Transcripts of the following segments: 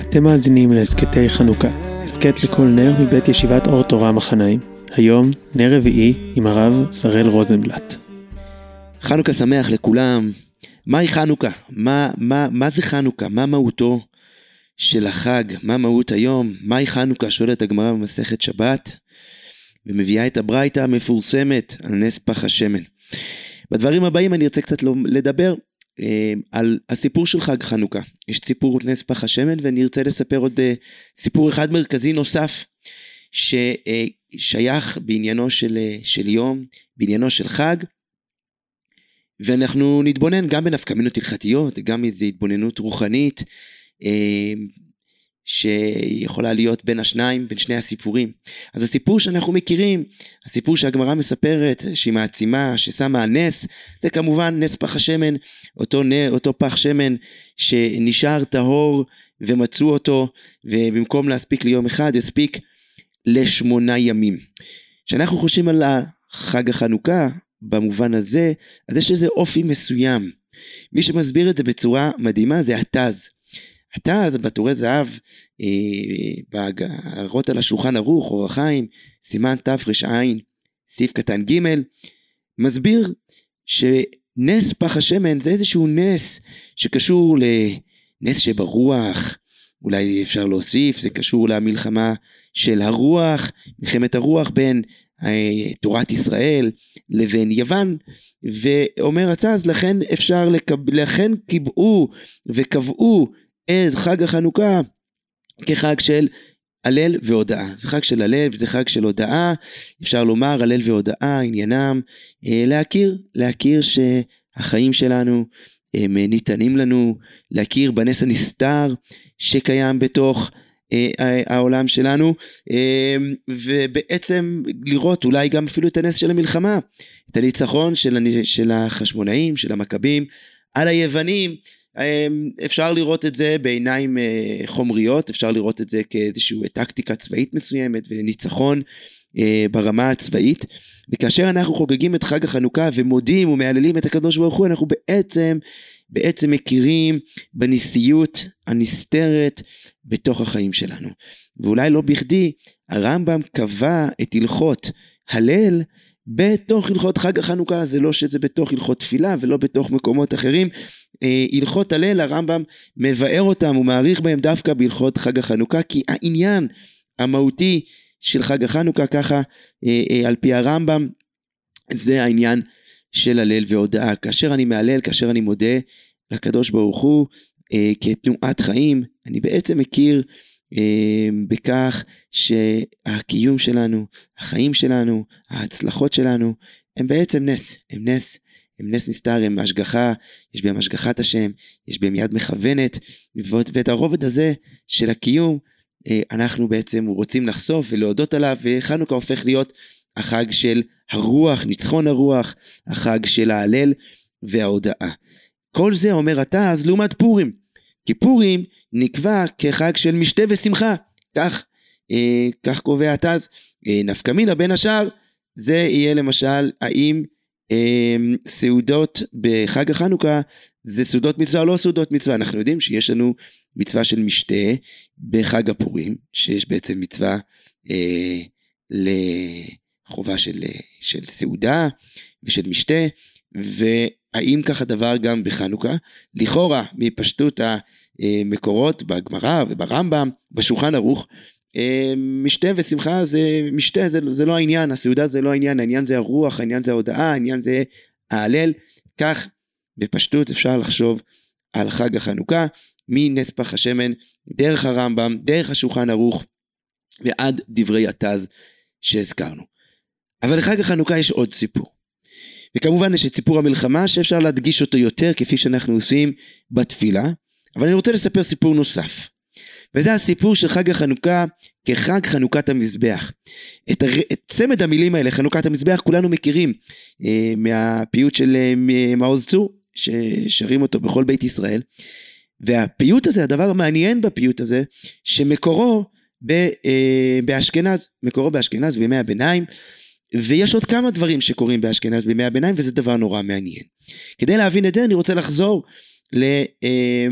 אתם מאזינים להסכתי חנוכה, הסכת לכל נר מבית ישיבת אור תורה מחניים. היום, נר רביעי עם הרב שראל רוזנבלט. חנוכה שמח לכולם. מהי חנוכה? מה, מה, מה זה חנוכה? מה מהותו של החג? מה מהות היום? מהי חנוכה? שואלת הגמרא במסכת שבת, ומביאה את הברייתא המפורסמת על נס פח השמן. בדברים הבאים אני ארצה קצת לדבר על הסיפור של חג חנוכה. יש סיפור נס פח השמן, ואני ארצה לספר עוד אה, סיפור אחד מרכזי נוסף, ששייך בעניינו של, אה, של יום, בעניינו של חג, ואנחנו נתבונן גם בנפקמינות הלכתיות, גם איזו התבוננות רוחנית, שיכולה להיות בין השניים, בין שני הסיפורים. אז הסיפור שאנחנו מכירים, הסיפור שהגמרא מספרת, שהיא מעצימה, ששמה הנס, זה כמובן נס פח השמן, אותו, אותו פח שמן שנשאר טהור ומצאו אותו, ובמקום להספיק ליום אחד, הספיק לשמונה ימים. כשאנחנו חושבים על חג החנוכה, במובן הזה, אז יש איזה אופי מסוים. מי שמסביר את זה בצורה מדהימה זה התז. אתה אז בטורי זהב, אה, בהערות על השולחן ערוך, אור החיים, סימן תר"ע, סעיף קטן ג', מסביר שנס פח השמן זה איזשהו נס שקשור לנס שברוח, אולי אפשר להוסיף, זה קשור למלחמה של הרוח, מלחמת הרוח בין אה, תורת ישראל לבין יוון, ואומר הצז, לכן אפשר, לקב... לכן קיבעו וקבעו את חג החנוכה כחג של הלל והודאה. זה חג של הלל וזה חג של הודאה, אפשר לומר הלל והודאה עניינם אה, להכיר, להכיר שהחיים שלנו הם אה, ניתנים לנו, להכיר בנס הנסתר שקיים בתוך אה, העולם שלנו, ובעצם לראות אולי גם אפילו את הנס של המלחמה, את הניצחון של החשמונאים, של המכבים, על היוונים, אפשר לראות את זה בעיניים אה, חומריות, אפשר לראות את זה כאיזושהי טקטיקה צבאית מסוימת וניצחון אה, ברמה הצבאית. וכאשר אנחנו חוגגים את חג החנוכה ומודים ומהללים את הקדוש ברוך הוא, אנחנו בעצם, בעצם מכירים בניסיות הנסתרת בתוך החיים שלנו. ואולי לא בכדי, הרמב"ם קבע את הלכות הלל בתוך הלכות חג החנוכה, זה לא שזה בתוך הלכות תפילה ולא בתוך מקומות אחרים. אה, הלכות הלל, הרמב"ם מבאר אותם ומעריך בהם דווקא בהלכות חג החנוכה, כי העניין המהותי של חג החנוכה, ככה אה, אה, על פי הרמב"ם, זה העניין של הלל והודאה. כאשר אני מהלל, כאשר אני מודה לקדוש ברוך הוא כתנועת חיים, אני בעצם מכיר בכך שהקיום שלנו, החיים שלנו, ההצלחות שלנו, הם בעצם נס, הם נס הם נס נסתר, הם השגחה, יש בהם השגחת השם, יש בהם יד מכוונת, ואת הרובד הזה של הקיום, אה, אנחנו בעצם רוצים לחשוף ולהודות עליו, וחנוכה הופך להיות החג של הרוח, ניצחון הרוח, החג של ההלל וההודאה. כל זה אומר אתה אז לעומת פורים. כי פורים נקבע כחג של משתה ושמחה, כך, אה, כך קובע התז. אה, נפקא מינה בין השאר, זה יהיה למשל האם אמ, סעודות בחג החנוכה זה סעודות מצווה או לא סעודות מצווה. אנחנו יודעים שיש לנו מצווה של משתה בחג הפורים, שיש בעצם מצווה אה, לחובה של, של סעודה ושל משתה, והאם כך הדבר גם בחנוכה? לכאורה, מפשטות המקורות בגמרא וברמב"ם, בשולחן ערוך, אה, משתה ושמחה זה משתה זה, זה לא העניין הסעודה זה לא העניין העניין זה הרוח העניין זה ההודעה העניין זה ההלל. כך בפשטות אפשר לחשוב על חג החנוכה מנס פח השמן דרך הרמב"ם דרך השולחן ערוך ועד דברי התז שהזכרנו. אבל לחג החנוכה יש עוד סיפור וכמובן יש את סיפור המלחמה שאפשר להדגיש אותו יותר כפי שאנחנו עושים בתפילה אבל אני רוצה לספר סיפור נוסף וזה הסיפור של חג החנוכה כחג חנוכת המזבח. את, הר... את צמד המילים האלה, חנוכת המזבח, כולנו מכירים אה, מהפיוט של אה, מעוז צור, ששרים אותו בכל בית ישראל. והפיוט הזה, הדבר המעניין בפיוט הזה, שמקורו ב, אה, באשכנז, מקורו באשכנז בימי הביניים, ויש עוד כמה דברים שקורים באשכנז בימי הביניים, וזה דבר נורא מעניין. כדי להבין את זה, אני רוצה לחזור ל... אה,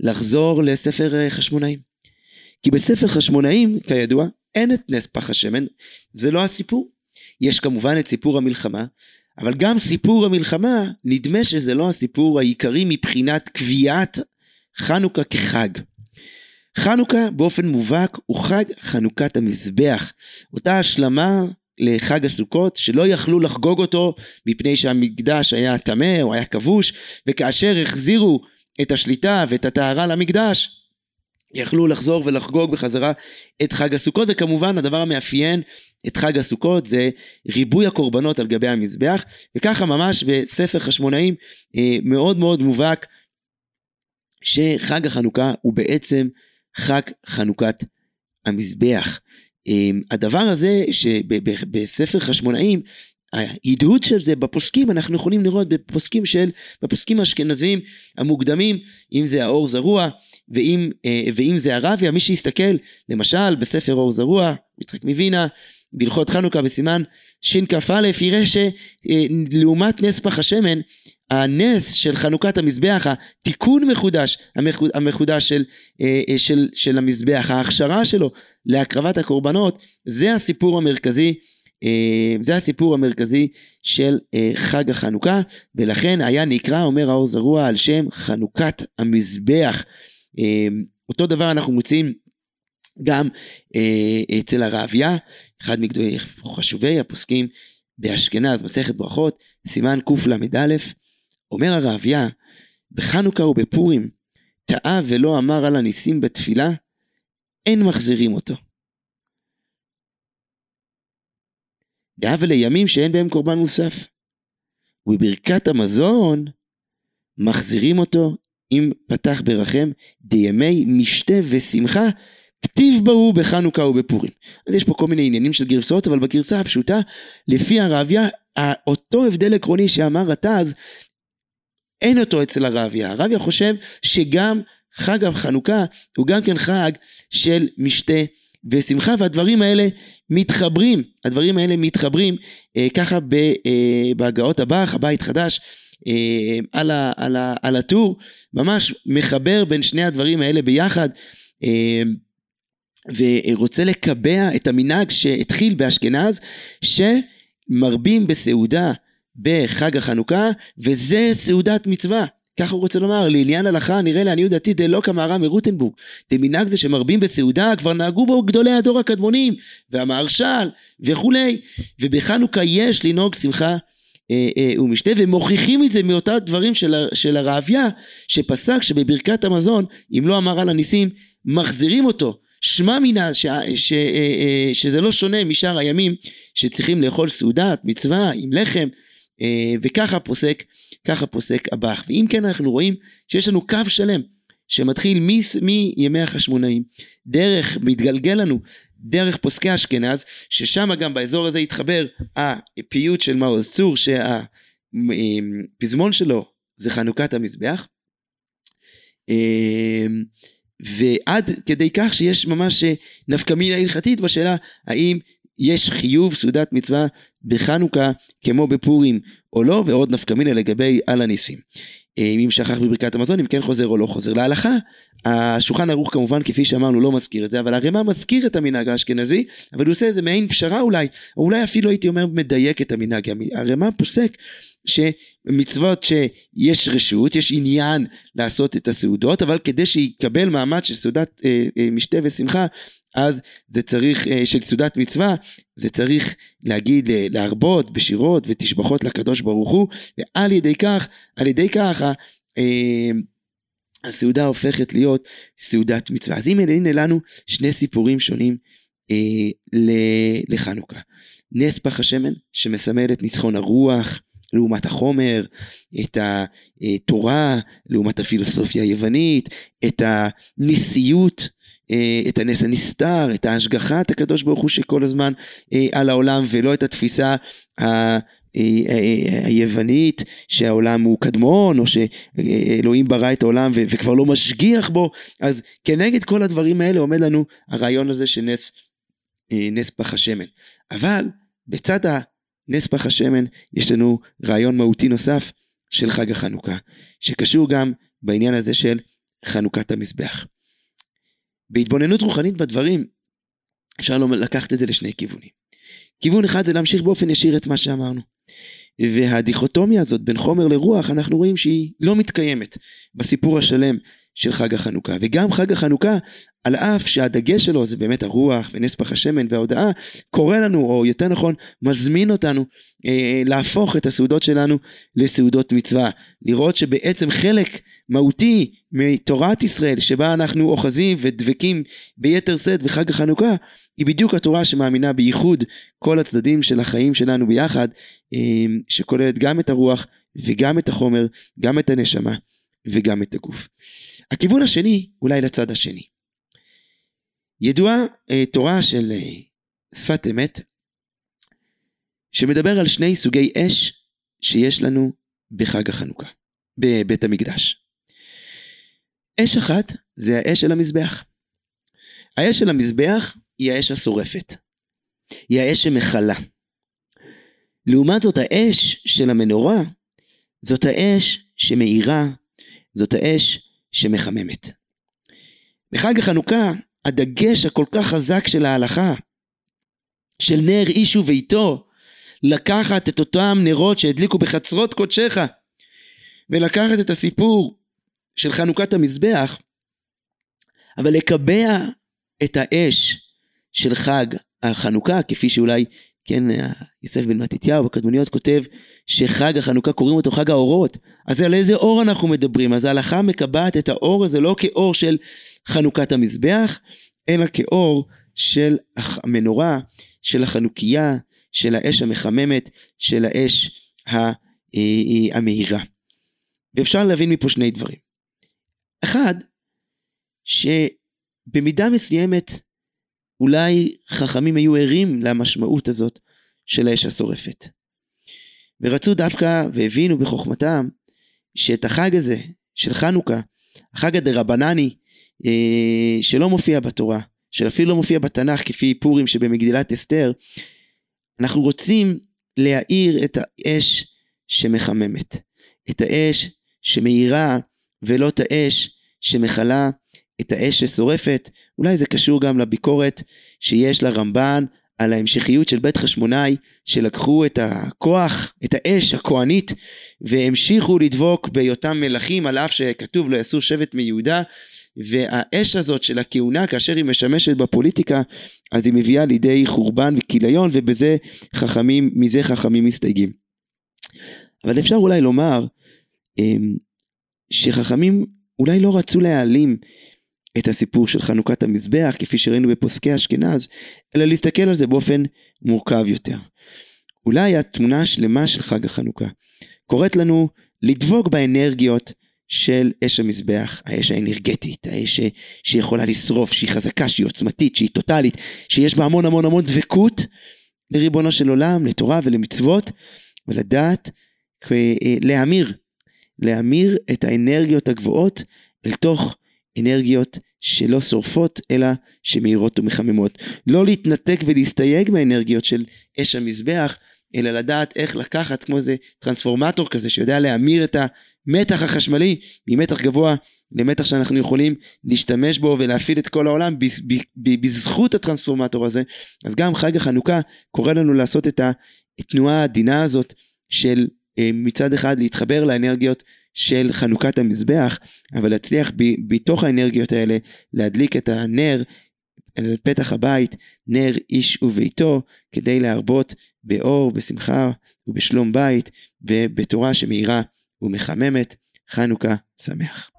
לחזור לספר חשמונאים. כי בספר חשמונאים, כידוע, אין את נס פח השמן, זה לא הסיפור. יש כמובן את סיפור המלחמה, אבל גם סיפור המלחמה, נדמה שזה לא הסיפור העיקרי מבחינת קביעת חנוכה כחג. חנוכה באופן מובהק הוא חג חנוכת המזבח, אותה השלמה לחג הסוכות שלא יכלו לחגוג אותו מפני שהמקדש היה טמא או היה כבוש וכאשר החזירו את השליטה ואת הטהרה למקדש יכלו לחזור ולחגוג בחזרה את חג הסוכות. וכמובן הדבר המאפיין את חג הסוכות זה ריבוי הקורבנות על גבי המזבח וככה ממש בספר חשמונאים אה, מאוד מאוד מובהק שחג החנוכה הוא בעצם חג חנוכת המזבח. אה, הדבר הזה שבספר חשמונאים ההדהוד של זה בפוסקים אנחנו יכולים לראות בפוסקים של בפוסקים האשכנזיים המוקדמים אם זה האור זרוע ואם, אה, ואם זה הרביה מי שיסתכל למשל בספר אור זרוע יצחק מווינה בהלכות חנוכה בסימן שכ"א יראה שלעומת נס פח השמן הנס של חנוכת המזבח התיקון מחודש המחודש של, אה, אה, של, של המזבח ההכשרה שלו להקרבת הקורבנות זה הסיפור המרכזי אה, זה הסיפור המרכזי של חג החנוכה ולכן היה נקרא אומר האור זרוע על שם חנוכת המזבח. אותו דבר אנחנו מוצאים גם אצל הרעביה, אחד מגדולי חשובי הפוסקים באשכנז, מסכת ברכות, סימן קל"א, אומר הרעביה, בחנוכה ובפורים, טעה ולא אמר על הניסים בתפילה, אין מחזירים אותו. דעה ולימים שאין בהם קורבן מוסף. ובברכת המזון, מחזירים אותו אם פתח ברחם דימי משתה ושמחה כתיב בהו בחנוכה ובפורים. אז יש פה כל מיני עניינים של גרסאות, אבל בגרסה הפשוטה, לפי הרעביה, אותו הבדל עקרוני שאמר רטז, אין אותו אצל הרעביה. הרעביה חושב שגם חג החנוכה הוא גם כן חג של משתה ושמחה, והדברים האלה מתחברים, הדברים האלה מתחברים אה, ככה ב, אה, בהגאות הבח, הבית חדש, אה, על, ה, על, ה, על הטור, ממש מחבר בין שני הדברים האלה ביחד. אה, ורוצה לקבע את המנהג שהתחיל באשכנז, שמרבים בסעודה בחג החנוכה, וזה סעודת מצווה. ככה הוא רוצה לומר, לעניין הלכה נראה לעניות דעתי דלא כמהר"ם מרוטנבורג. דמנהג זה שמרבים בסעודה כבר נהגו בו גדולי הדור הקדמונים, והמהרש"ל וכולי, ובחנוכה יש לנהוג שמחה אה, אה, ומשתה ומוכיחים את זה מאותה דברים של, של הרעביה שפסק שבברכת המזון אם לא אמר על הניסים מחזירים אותו שמע מינה ש, ש, אה, אה, שזה לא שונה משאר הימים שצריכים לאכול סעודת מצווה עם לחם וככה פוסק ככה פוסק הבח ואם כן אנחנו רואים שיש לנו קו שלם שמתחיל מימי החשמונאים דרך מתגלגל לנו דרך פוסקי אשכנז ששם גם באזור הזה התחבר הפיוט של מעוז צור שהפזמון שלו זה חנוכת המזבח. ועד כדי כך שיש ממש אה, נפקא מינה הלכתית בשאלה האם יש חיוב סעודת מצווה בחנוכה כמו בפורים או לא, ועוד נפקא מינה לגבי על הניסים. אה, אם שכח בברכת המזון, אם כן חוזר או לא חוזר. להלכה, השולחן ערוך כמובן, כפי שאמרנו, לא מזכיר את זה, אבל הרמ"א מזכיר את המנהג האשכנזי, אבל הוא עושה איזה מעין פשרה אולי, או אולי אפילו הייתי אומר מדייק את המנהג. הרמ"א פוסק שמצוות שיש רשות, יש עניין לעשות את הסעודות, אבל כדי שיקבל מעמד של סעודת אה, אה, משתה ושמחה, אז זה צריך, אה, של סעודת מצווה, זה צריך להגיד, אה, להרבות בשירות ותשבחות לקדוש ברוך הוא, ועל ידי כך, על ידי כך, אה, הסעודה הופכת להיות סעודת מצווה. אז הנה, הנה לנו שני סיפורים שונים לחנוכה. נס פח השמן שמסמל את ניצחון הרוח, לעומת החומר, את התורה לעומת הפילוסופיה היוונית, את הנשיאות, אה, את הנס הנסתר, את ההשגחת הקדוש ברוך הוא שכל הזמן אה, על העולם ולא את התפיסה ה... אה, היוונית שהעולם הוא קדמון או שאלוהים ברא את העולם וכבר לא משגיח בו. אז כנגד כל הדברים האלה עומד לנו הרעיון הזה של נס, נס פח השמן. אבל בצד נס פח השמן, יש לנו רעיון מהותי נוסף של חג החנוכה, שקשור גם בעניין הזה של חנוכת המזבח. בהתבוננות רוחנית בדברים, אפשר לקחת את זה לשני כיוונים. כיוון אחד זה להמשיך באופן ישיר את מה שאמרנו. והדיכוטומיה הזאת בין חומר לרוח, אנחנו רואים שהיא לא מתקיימת בסיפור השלם של חג החנוכה. וגם חג החנוכה, על אף שהדגש שלו זה באמת הרוח ונס פח השמן וההודעה, קורא לנו, או יותר נכון, מזמין אותנו אה, להפוך את הסעודות שלנו לסעודות מצווה. לראות שבעצם חלק מהותי מתורת ישראל, שבה אנחנו אוחזים ודבקים ביתר שאת בחג החנוכה, היא בדיוק התורה שמאמינה בייחוד כל הצדדים של החיים שלנו ביחד, אה, שכוללת גם את הרוח וגם את החומר, גם את הנשמה וגם את הגוף. הכיוון השני, אולי לצד השני. ידועה אה, תורה של אה, שפת אמת, שמדבר על שני סוגי אש שיש לנו בחג החנוכה, בבית המקדש. אש אחת זה האש של המזבח. האש של המזבח היא האש השורפת. היא האש שמכלה. לעומת זאת האש של המנורה זאת האש שמאירה, זאת האש שמחממת. בחג החנוכה, הדגש הכל כך חזק של ההלכה, של נר איש וביתו, לקחת את אותם נרות שהדליקו בחצרות קודשך, ולקחת את הסיפור של חנוכת המזבח, אבל לקבע את האש של חג החנוכה, כפי שאולי, כן, יוסף בן מתתיהו בקדמוניות כותב שחג החנוכה קוראים אותו חג האורות. אז על איזה אור אנחנו מדברים? אז ההלכה מקבעת את האור הזה לא כאור של חנוכת המזבח, אלא כאור של המנורה, של החנוכיה, של האש המחממת, של האש אה, אה, המהירה. ואפשר להבין מפה שני דברים. אחד, שבמידה מסוימת אולי חכמים היו ערים למשמעות הזאת של האש השורפת. ורצו דווקא, והבינו בחוכמתם, שאת החג הזה של חנוכה, החג הדרבנני, אה, שלא מופיע בתורה, שאפילו לא מופיע בתנ"ך כפי פורים שבמגדלת אסתר, אנחנו רוצים להאיר את האש שמחממת, את האש שמאירה ולא את האש שמכלה, את האש ששורפת, אולי זה קשור גם לביקורת שיש לרמב"ן על ההמשכיות של בית חשמונאי, שלקחו את הכוח, את האש הכהנית, והמשיכו לדבוק בהיותם מלכים, על אף שכתוב לא יעשו שבט מיהודה, והאש הזאת של הכהונה, כאשר היא משמשת בפוליטיקה, אז היא מביאה לידי חורבן וכיליון, ובזה חכמים, מזה חכמים מסתייגים. אבל אפשר אולי לומר, אמ, שחכמים אולי לא רצו להעלים את הסיפור של חנוכת המזבח, כפי שראינו בפוסקי אשכנז, אלא להסתכל על זה באופן מורכב יותר. אולי התמונה השלמה של חג החנוכה קוראת לנו לדבוק באנרגיות של אש המזבח, האש האנרגטית, האש שיכולה לשרוף, שהיא חזקה, שהיא עוצמתית, שהיא טוטאלית, שיש בה המון המון המון דבקות לריבונו של עולם, לתורה ולמצוות, ולדעת אה, להמיר, להמיר את האנרגיות הגבוהות אל תוך אנרגיות שלא שורפות, אלא שמאירות ומחממות. לא להתנתק ולהסתייג מהאנרגיות של אש המזבח, אלא לדעת איך לקחת כמו איזה טרנספורמטור כזה שיודע להמיר את המתח החשמלי ממתח גבוה למתח שאנחנו יכולים להשתמש בו ולהפעיל את כל העולם בזכות הטרנספורמטור הזה. אז גם חג החנוכה קורא לנו לעשות את התנועה העדינה הזאת של אה, מצד אחד להתחבר לאנרגיות של חנוכת המזבח, אבל להצליח בתוך האנרגיות האלה להדליק את הנר אל פתח הבית, נר איש וביתו, כדי להרבות באור, בשמחה ובשלום בית, ובתורה שמאירה ומחממת. חנוכה שמח.